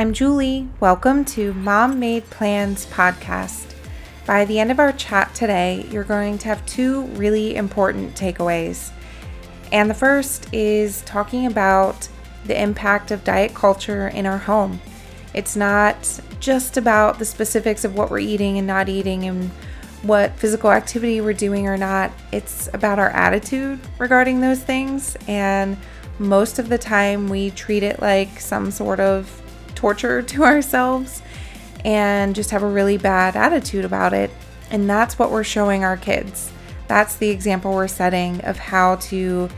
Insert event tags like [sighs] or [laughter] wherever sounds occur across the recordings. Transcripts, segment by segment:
I'm Julie. Welcome to Mom Made Plans podcast. By the end of our chat today, you're going to have two really important takeaways. And the first is talking about the impact of diet culture in our home. It's not just about the specifics of what we're eating and not eating and what physical activity we're doing or not. It's about our attitude regarding those things. And most of the time, we treat it like some sort of torture to [laughs] ourselves and just have a really bad attitude about it. And that's what we're showing our kids. That's the example we're setting of how to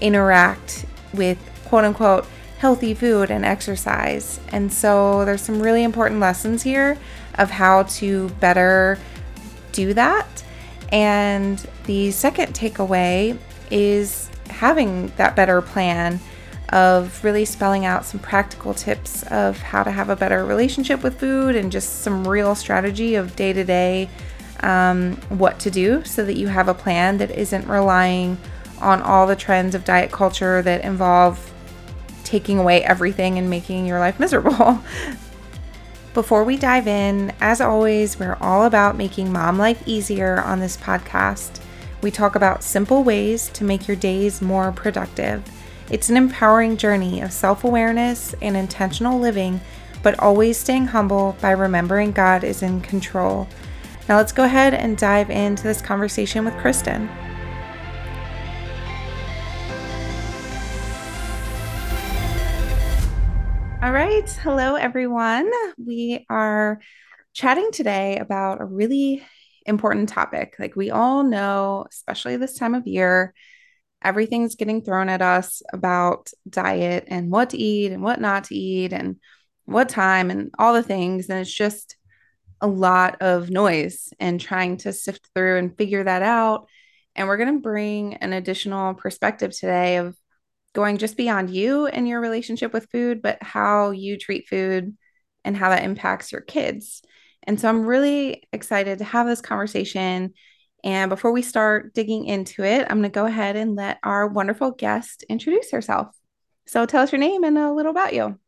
interact with quote unquote healthy food and exercise. And so there's some really important lessons here of how to better do that. And the second takeaway is having that better plan of really spelling out some practical tips of how to have a better relationship with food and just some real strategy of day to day what to do so that you have a plan that isn't relying on all the trends of diet culture that involve taking away everything and making your life miserable. [laughs] Before we dive in, as always, we're all about making mom life easier on this podcast. We talk about simple ways to make your days more productive. It's an empowering journey of self awareness and intentional living, but always staying humble by remembering God is in control. Now, let's go ahead and dive into this conversation with Kristen. All right. Hello, everyone. We are chatting today about a really important topic. Like we all know, especially this time of year, everything's getting thrown at us about diet and what to eat and what not to eat and what time and all the things. And it's just a lot of noise and trying to sift through and figure that out. And we're going to bring an additional perspective today of going just beyond you and your relationship with food, but how you treat food and how that impacts your kids. And so I'm really excited to have this conversation and before we start digging into it, I'm going to go ahead and let our wonderful guest introduce herself. So tell us your name and a little about you.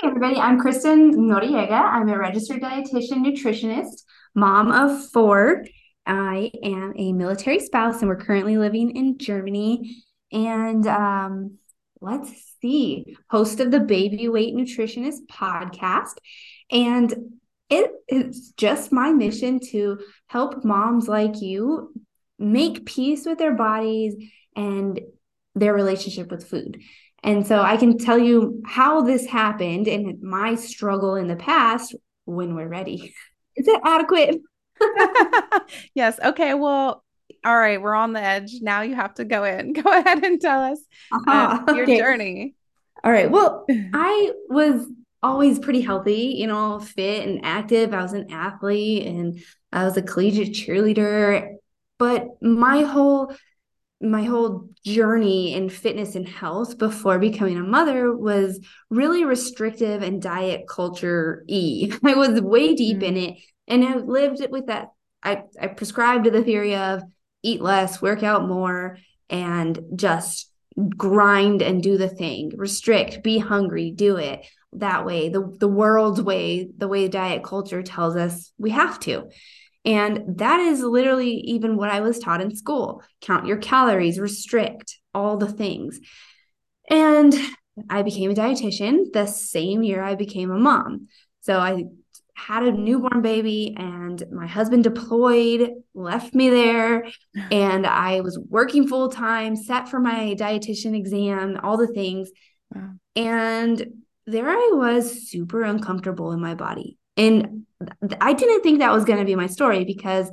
Hey, everybody. I'm Kristen Noriega. I'm a registered dietitian nutritionist, mom of four. I am a military spouse, and we're currently living in Germany. And um, let's see, host of the Baby Weight Nutritionist podcast. And it is just my mission to help moms like you make peace with their bodies and their relationship with food. And so I can tell you how this happened and my struggle in the past when we're ready. [laughs] Is it adequate? [laughs] [laughs] yes. Okay. Well, all right. We're on the edge. Now you have to go in. Go ahead and tell us uh-huh. your okay. journey. All right. Well, I was always pretty healthy, you know, fit and active. I was an athlete and I was a collegiate cheerleader. But my whole my whole journey in fitness and health before becoming a mother was really restrictive and diet culture e. [laughs] I was way deep mm-hmm. in it and I lived it with that. I, I prescribed to the theory of eat less, work out more, and just grind and do the thing, restrict, be hungry, do it that way, the, the world's way, the way diet culture tells us we have to. And that is literally even what I was taught in school count your calories, restrict, all the things. And I became a dietitian the same year I became a mom. So I had a newborn baby and my husband deployed, left me there, and I was working full time, set for my dietitian exam, all the things. Wow. And there I was super uncomfortable in my body. And I didn't think that was going to be my story because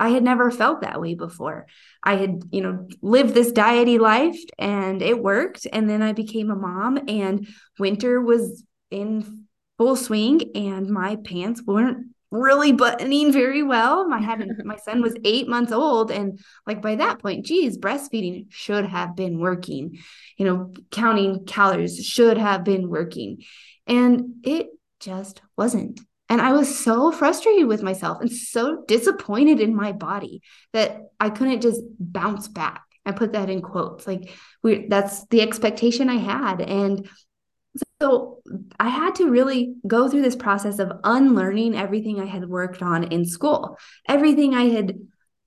I had never felt that way before. I had, you know, lived this diety life and it worked. And then I became a mom and winter was in full swing and my pants weren't really buttoning very well. My had [laughs] my son was eight months old, and like by that point, geez, breastfeeding should have been working. You know, counting calories should have been working, and it just wasn't. And I was so frustrated with myself and so disappointed in my body that I couldn't just bounce back. I put that in quotes. Like we that's the expectation I had. And So I had to really go through this process of unlearning everything I had worked on in school, everything I had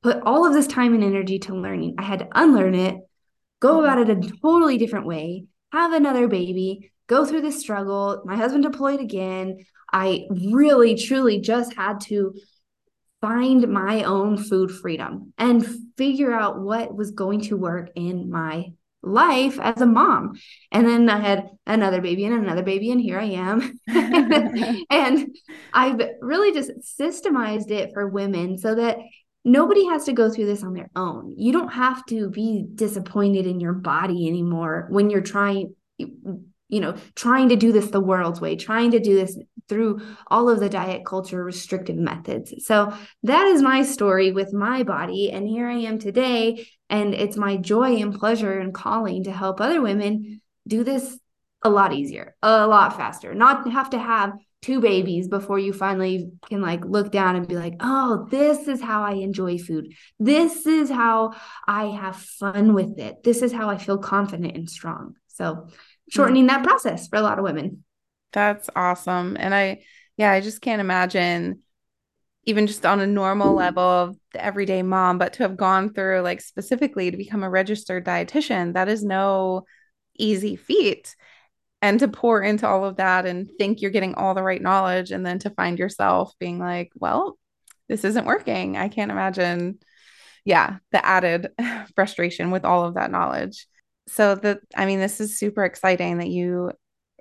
put all of this time and energy to learning. I had to unlearn it, go mm-hmm. about it a totally different way, have another baby, go through this struggle. My husband deployed again. I really, truly just had to find my own food freedom and figure out what was going to work in my life as a mom. And then I had another baby and another baby, and here I am. [laughs] [laughs] and I've really just systemized it for women so that nobody has to go through this on their own. You don't have to be disappointed in your body anymore when you're trying you know, trying to do this the world's way, trying to do this through all of the diet culture restrictive methods. So that is my story with my body. And here I am today. And it's my joy and pleasure and calling to help other women do this a lot easier, a lot faster, not have to have two babies before you finally can like look down and be like, oh, this is how I enjoy food. This is how I have fun with it. This is how I feel confident and strong. So shortening that process for a lot of women. That's awesome. And I, yeah, I just can't imagine even just on a normal mm-hmm. level of the everyday mom, but to have gone through like specifically to become a registered dietitian, that is no easy feat. And to pour into all of that and think you're getting all the right knowledge, and then to find yourself being like, well, this isn't working. I can't imagine, yeah, the added [laughs] frustration with all of that knowledge so that I mean, this is super exciting that you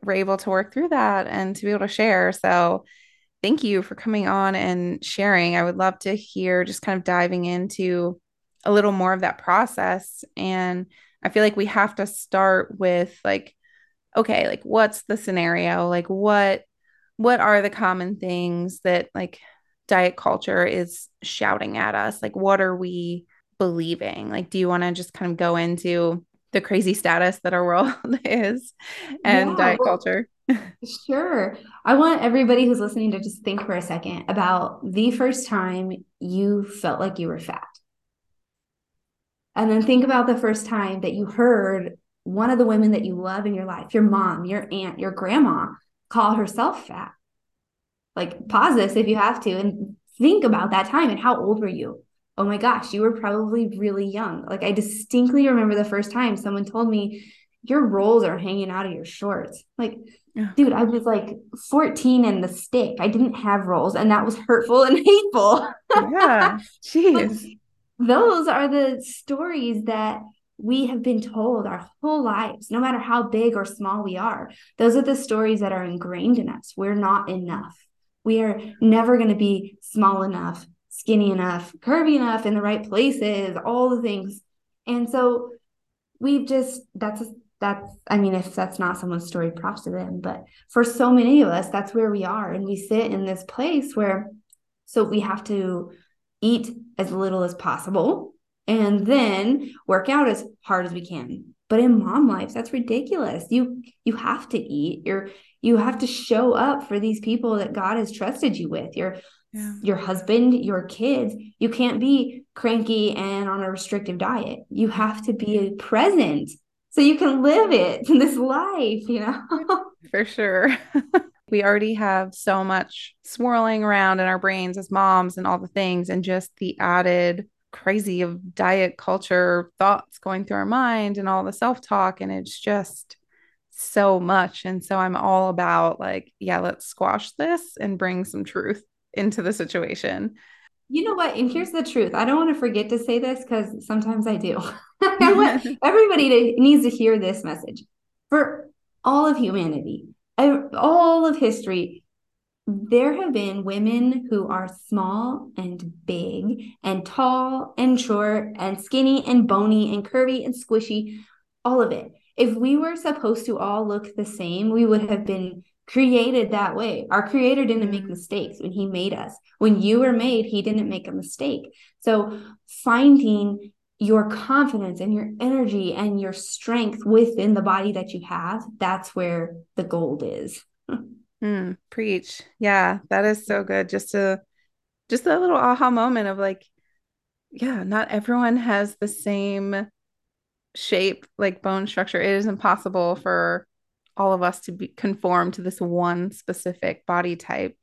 were able to work through that and to be able to share. So thank you for coming on and sharing. I would love to hear just kind of diving into a little more of that process. And I feel like we have to start with like, okay, like what's the scenario? Like what what are the common things that like diet culture is shouting at us? Like what are we believing? Like do you want to just kind of go into the crazy status that our world [laughs] is and yeah, diet well, culture. [laughs] sure. I want everybody who's listening to just think for a second about the first time you felt like you were fat. And then think about the first time that you heard one of the women that you love in your life, your mom, your aunt, your grandma, call herself fat. Like, pause this if you have to and think about that time and how old were you? Oh my gosh, you were probably really young. Like I distinctly remember the first time someone told me, your rolls are hanging out of your shorts. Like, dude, I was like 14 and the stick. I didn't have rolls, and that was hurtful and [laughs] hateful. Yeah. [laughs] Jeez. those are the stories that we have been told our whole lives, no matter how big or small we are. Those are the stories that are ingrained in us. We're not enough. We are never going to be small enough skinny enough, curvy enough in the right places, all the things. And so we've just that's that's I mean, if that's not someone's story, props to them. But for so many of us, that's where we are. And we sit in this place where so we have to eat as little as possible and then work out as hard as we can. But in mom life, that's ridiculous. You you have to eat. You're you have to show up for these people that God has trusted you with. You're yeah. your husband, your kids. You can't be cranky and on a restrictive diet. You have to be present so you can live it in [laughs] this life, you know? [laughs] For sure. [laughs] we already have so much swirling around in our brains as moms and all the things, and just the added crazy of diet culture thoughts going through our mind and all the self talk. And it's just so much. And so I'm all about like, yeah, let's squash this and bring some truth into the situation. You know what? And here's the truth. I don't want to forget to say this because sometimes I do. [laughs] I want [laughs] everybody to, needs to hear this message. For all of humanity, all of history, there have been women who are small and big and tall and short and skinny and bony and curvy and squishy, all of it. If we were supposed to all look the same, we would have been created that way. Our creator didn't make mm. mistakes when he made us. When you were made, he didn't make a mistake. So finding your confidence and your energy and your strength within the body that you have, that's where the gold is. [laughs] mm, preach. Yeah, that is so good. Just a just a little aha moment of like, yeah, not everyone has the same shape, like bone structure. It is impossible for all of us to be conform to this one specific body type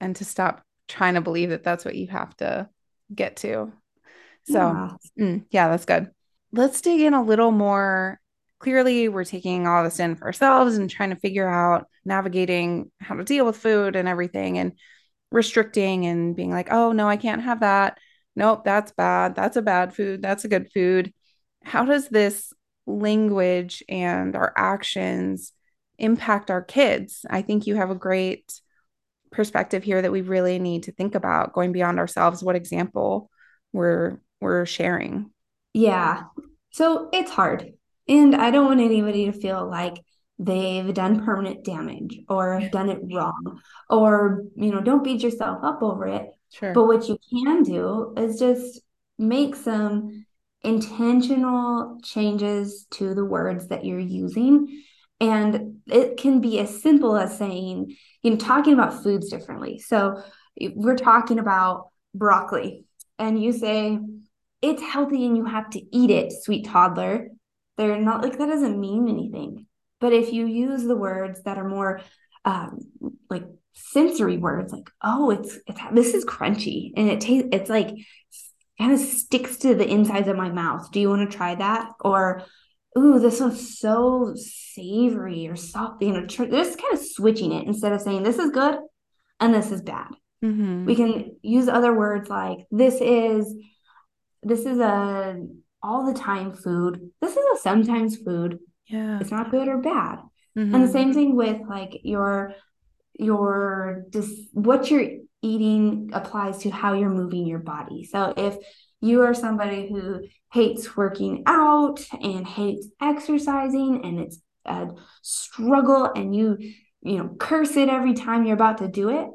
and to stop trying to believe that that's what you have to get to. So, yeah, mm, yeah that's good. Let's dig in a little more. Clearly, we're taking all this in for ourselves and trying to figure out navigating how to deal with food and everything and restricting and being like, oh, no, I can't have that. Nope, that's bad. That's a bad food. That's a good food. How does this language and our actions impact our kids? I think you have a great perspective here that we really need to think about going beyond ourselves what example we're we're sharing. Yeah. So it's hard. And i don't want anybody to feel like they've done permanent damage or done it wrong or you know don't beat yourself up over it. Sure. But what you can do is just make some intentional changes to the words that you're using and it can be as simple as saying, you know, talking about foods differently. So we're talking about broccoli, and you say, it's healthy and you have to eat it, sweet toddler. They're not like that doesn't mean anything. But if you use the words that are more um, like sensory words, like, oh, it's, it's this is crunchy and it tastes, it's like kind of sticks to the insides of my mouth. Do you want to try that? Or ooh, this one's so savory or soft, you know, tr- just kind of switching it instead of saying this is good and this is bad. Mm-hmm. We can use other words like this is this is a all the time food. This is a sometimes food. Yeah. It's not good or bad. Mm-hmm. And the same thing with like your your just what you're eating applies to how you're moving your body. So if you are somebody who hates working out and hates exercising and it's a struggle and you you know curse it every time you're about to do it.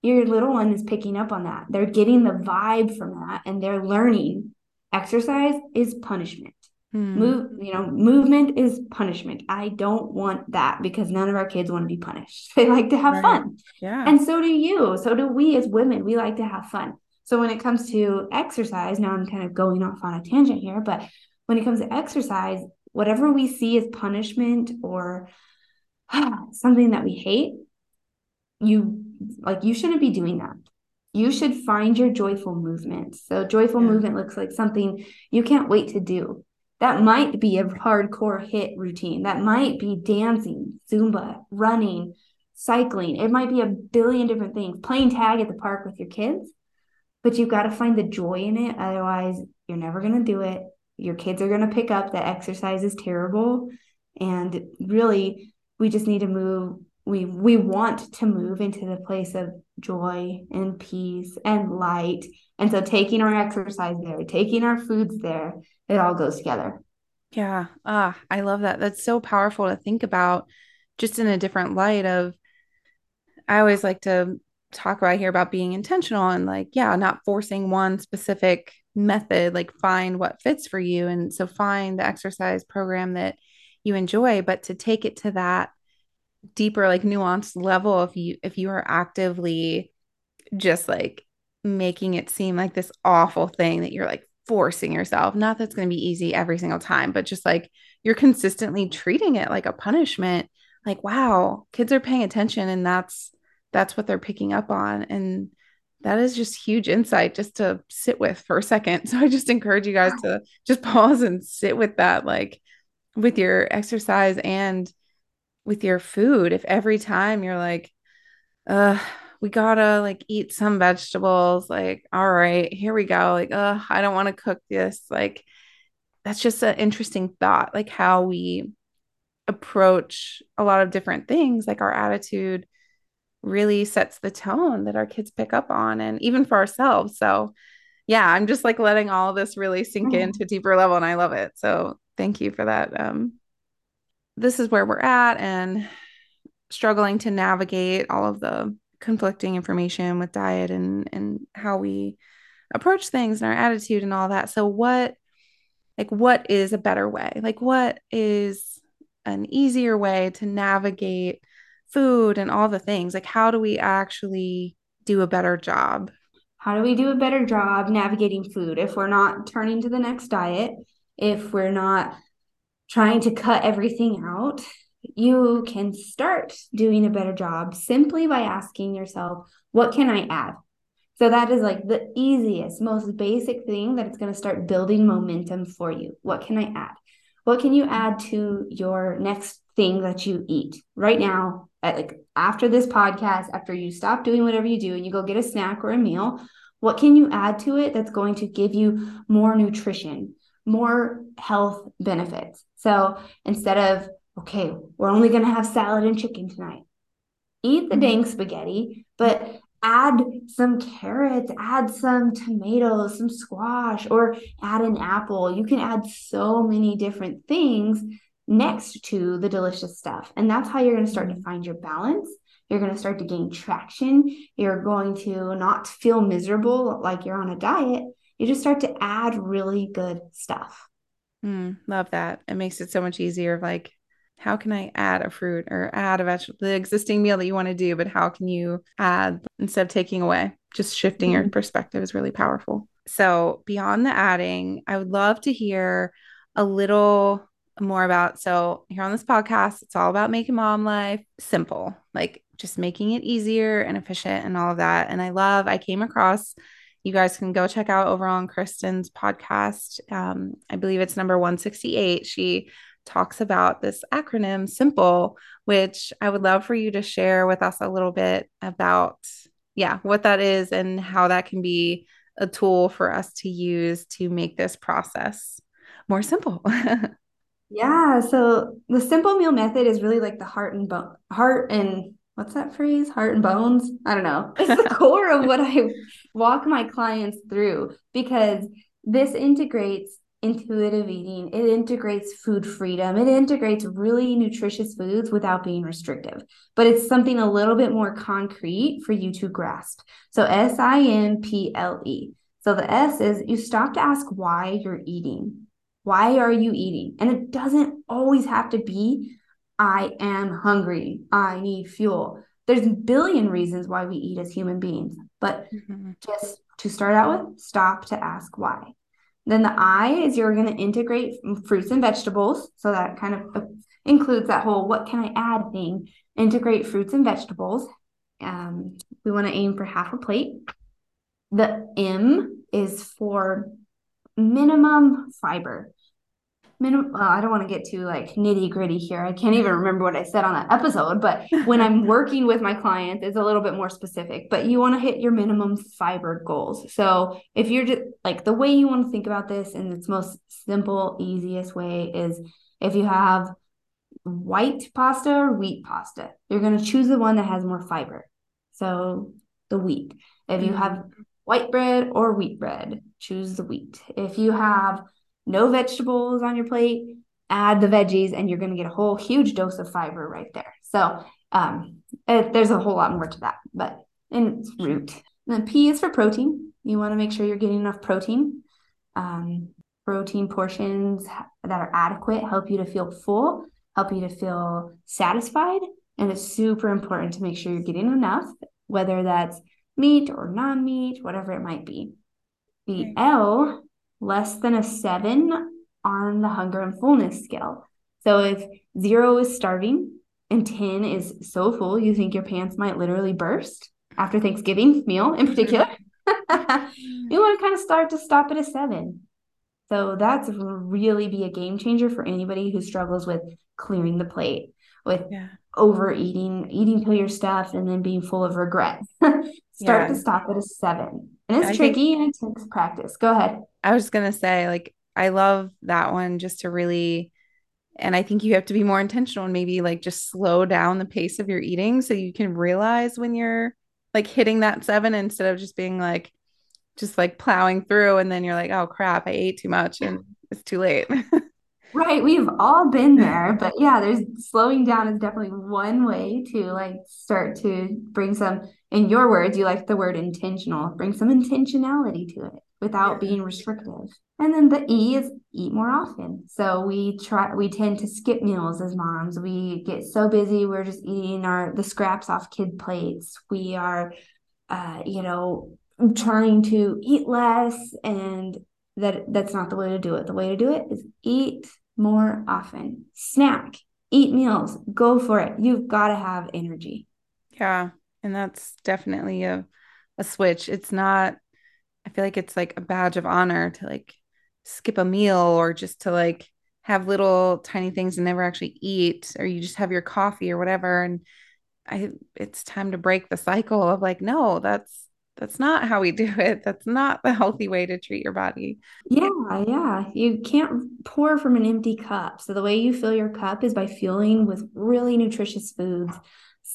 Your little one is picking up on that. They're getting the vibe from that and they're learning. Exercise is punishment. Hmm. move you know movement is punishment. I don't want that because none of our kids want to be punished. [laughs] They like to have right. fun. Yeah. And so do you. So do we as women. We like to have fun so when it comes to exercise, now I'm kind of going off on a tangent here, but when it comes to exercise, whatever we see as punishment or [sighs] something that we hate, you like you shouldn't be doing that. You should find your joyful movement. So joyful yeah. movement looks like something you can't wait to do. That might be a hardcore HIIT routine. That might be dancing, Zumba, running, cycling. It might be a billion different things. Playing tag at the park with your kids but you've got to find the joy in it. Otherwise, you're never going to do it. Your kids are going to pick up that exercise is terrible. And really, we just need to move. We, we want to move into the place of joy and peace and light. And so, taking our exercise there, taking our foods there, it all goes together. Yeah. Ah, I love that. That's so powerful to think about just in a different light of I always like to talk about here about being intentional and like yeah not forcing one specific method like find what fits for you. And so find the exercise program that you enjoy but to take it to that deeper like nuanced level if you if you are actively just like making it seem like this awful thing that you're like forcing yourself not that's going to be easy every single time but just like you're consistently treating it like a punishment. Like wow kids are paying attention and that's that's what they're picking up on. And that is just huge insight just to sit with for a second. [laughs] So i just encourage you guys to just [laughs] pause and sit with that like with your exercise and with your food. If every time you're like uh we gotta like eat some vegetables like all right here we go like uh i don't want to cook this like that's just an interesting thought like how we approach a lot of different things like our attitude really sets the tone that our kids pick up on and even for ourselves. So, yeah, I'm just like letting all this really sink mm-hmm. into a deeper level and I love it. So, thank you for that. Um, this is where we're at and struggling to navigate all of the conflicting information with diet and and how we approach things and our attitude and all that. So what like what is a better way? Like what is an easier way to navigate food and all the things like how do we actually do a better job how do we do a better job navigating food if we're not turning to the next diet if we're not trying to cut everything out you can start doing a better job simply by asking yourself, what can I add? So that is like the easiest, most basic thing that it's going to start building momentum for you. What can I add? What can you add to your next thing that you eat right now? At like after this podcast, after you stop doing whatever you do and you go get a snack or a meal, what can you add to it that's going to give you more nutrition, more health benefits? So instead of, okay, we're only going to have salad and chicken tonight, eat the mm-hmm. dang spaghetti, but add some carrots, add some tomatoes, some squash, or add an apple. You can add so many different things next to the delicious stuff. And that's how you're going to start to mm-hmm. find your balance. You're going to start to gain traction. You're going to not feel miserable like you're on a diet. You just start to add really good stuff. Mm, love that. It makes it so much easier. Like how can I add a fruit or add a vegetable, the existing meal that you want to do, but how can you add instead of taking away? Just shifting mm-hmm. your perspective is really powerful. So, beyond the adding, I would love to hear a little more about. So, here on this podcast, it's all about making mom life simple, like just making it easier and efficient and all of that. And I love, I came across, you guys can go check out over on Kristen's podcast. Um, I believe it's number 168. She talks about this acronym simple which i would love for you to share with us a little bit about yeah what that is and how that can be a tool for us to use to make this process more simple [laughs] yeah so the simple meal method is really like the heart and bone heart and what's that phrase heart and bones i don't know it's the [laughs] core of what i walk my clients through because this integrates intuitive eating. It integrates food freedom. It integrates really nutritious foods without being restrictive, but it's something a little bit more concrete for you to grasp. So S I M P L E. So the S is you stop to ask why you're eating. Why are you eating? And it doesn't always have to be I am hungry. I need fuel. There's a billion reasons why we eat as human beings, but mm-hmm. just to start out with, stop to ask why. Then the I is you're going to integrate fruits and vegetables. So that kind of uh, includes that whole what can I add thing. Integrate fruits and vegetables. Um, we want to aim for half a plate. The M is for minimum fiber minimum well, i don't want to get too like nitty gritty here. I can't even remember what i said on that episode but [laughs] when i'm working with my clients it's a little bit more specific but you want to hit your minimum fiber goals. So if you're just like the way you want to think about this in its most simple easiest way is if you have white pasta or wheat pasta you're going to choose the one that has more fiber. So the wheat. If you have mm-hmm. white bread or wheat bread choose the wheat. If you have no vegetables on your plate, add the veggies, and you're going to get a whole huge dose of fiber right there. So um, it, there's a whole lot more to that, but in root. And then P is for protein. You want to make sure you're getting enough protein. Um, protein portions that are adequate help you to feel full, help you to feel satisfied. And it's super important to make sure you're getting enough, whether that's meat or non meat, whatever it might be. The L less than a seven on the hunger and fullness scale. So if zero is starving and 10 is so full, you think your pants might literally burst after Thanksgiving meal in particular, [laughs] [laughs] you want to kind of start to stop at a seven. So that's really be a game changer for anybody who struggles with clearing the plate, with yeah. overeating, eating till you're stuffed, and then being full of regret. [laughs] Start yeah. to stop at a seven. And it's I tricky think, and it takes practice. Go ahead. I was just going to say, like, I love that one just to really, and I think you have to be more intentional and maybe like just slow down the pace of your eating so you can realize when you're like hitting that seven instead of just being like, just like plowing through. And then you're like, oh crap, I ate too much and it's too late. [laughs] Right. We've all been there. But yeah, there's slowing down is definitely one way to like start to bring some, in your words, you like the word intentional, bring some intentionality to it without being restrictive. And then the E is eat more often. So we try we tend to skip meals as moms. We get so busy we're just eating our the scraps off kid plates. We are uh you know trying to eat less and that that's not the way to do it. The way to do it is eat more often. Snack. eat meals, go for it. You've got to have energy. Yeah. And that's definitely a, a switch. It's not, I feel like it's like a badge of honor to like skip a meal or just to like have little tiny things and never actually eat, or you just have your coffee or whatever. And I, it's time to break the cycle of like, no, that's, that's not how we [laughs] do it. That's not the healthy way to treat your body. Yeah, yeah. You can't pour from an empty cup. So the way you fill your cup is by fueling with really nutritious foods,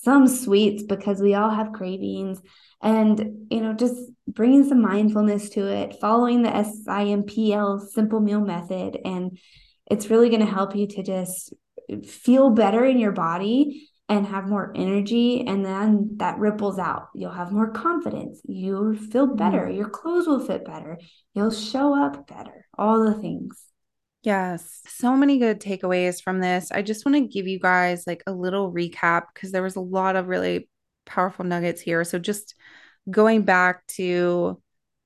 some sweets because we all have cravings. And you know just bringing some mindfulness to it, following the SIMPL simple meal method and it's really going to help you to just feel better in your body and have more energy and then that ripples out. You'll have more confidence. You'll feel better. Mm-hmm. your clothes will fit better. You'll show up better. All the things yes. So many good takeaways from this. I just want to give you guys like a little recap because there was a lot of really powerful nuggets here. So just going back to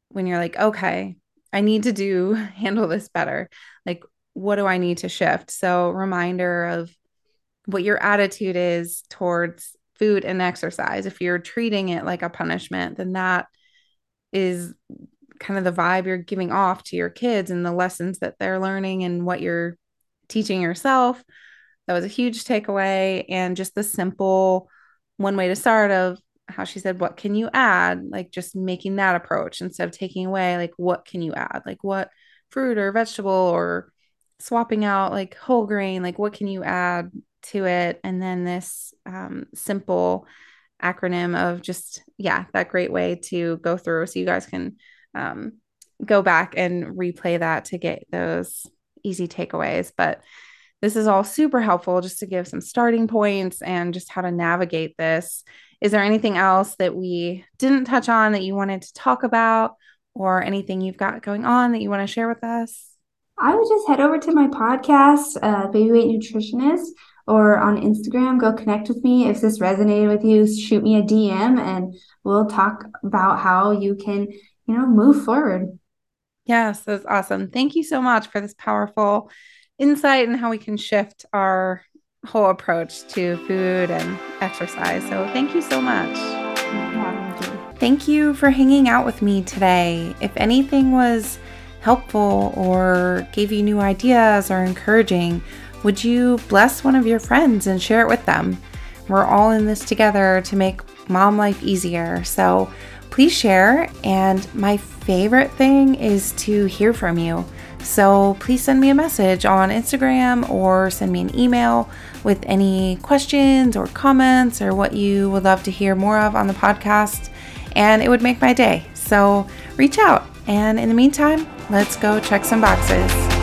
when you're like okay i need to do [laughs] handle this better. Like what do i need to shift? So reminder of what your attitude is towards food and exercise. If you're treating it like a punishment, then that is kind of the vibe you're giving off to your kids and the lessons that they're learning and what you're teaching yourself. That was a huge takeaway. And just the simple one way to start of how she said, What can you add? Like just making that approach instead of taking away, like, what can you add? Like, what fruit or vegetable or swapping out like whole grain, like, what can you add to it. And then this um, simple acronym of just, yeah, that great way to go through. So you guys can um, go back and replay that to get those easy takeaways. But this is all super helpful just to give some starting points and just how to navigate this. Is there anything else that we didn't touch on that you wanted to talk about or anything you've got going on that you want to share with us? I would just head over to my podcast, uh, Baby Weight Nutritionist or on Instagram, go connect with me. If this resonated with you, shoot me a DM and we'll talk about how you can, you know, move forward. Yes, that's awesome. Thank you so much for this powerful insight and how we can shift our whole approach to food and exercise. So, thank you so much. Thank you for hanging out with me today. If anything was helpful or gave you new ideas or encouraging, would you bless one of your friends and share it with them? We're all in this together to make mom life easier. So please share. And my favorite thing is to hear from you. So please send me a message on Instagram or send me an email with any questions or comments or what you would love to hear more of on the podcast. And it would make my day. So reach out. And in the meantime, let's go check some boxes.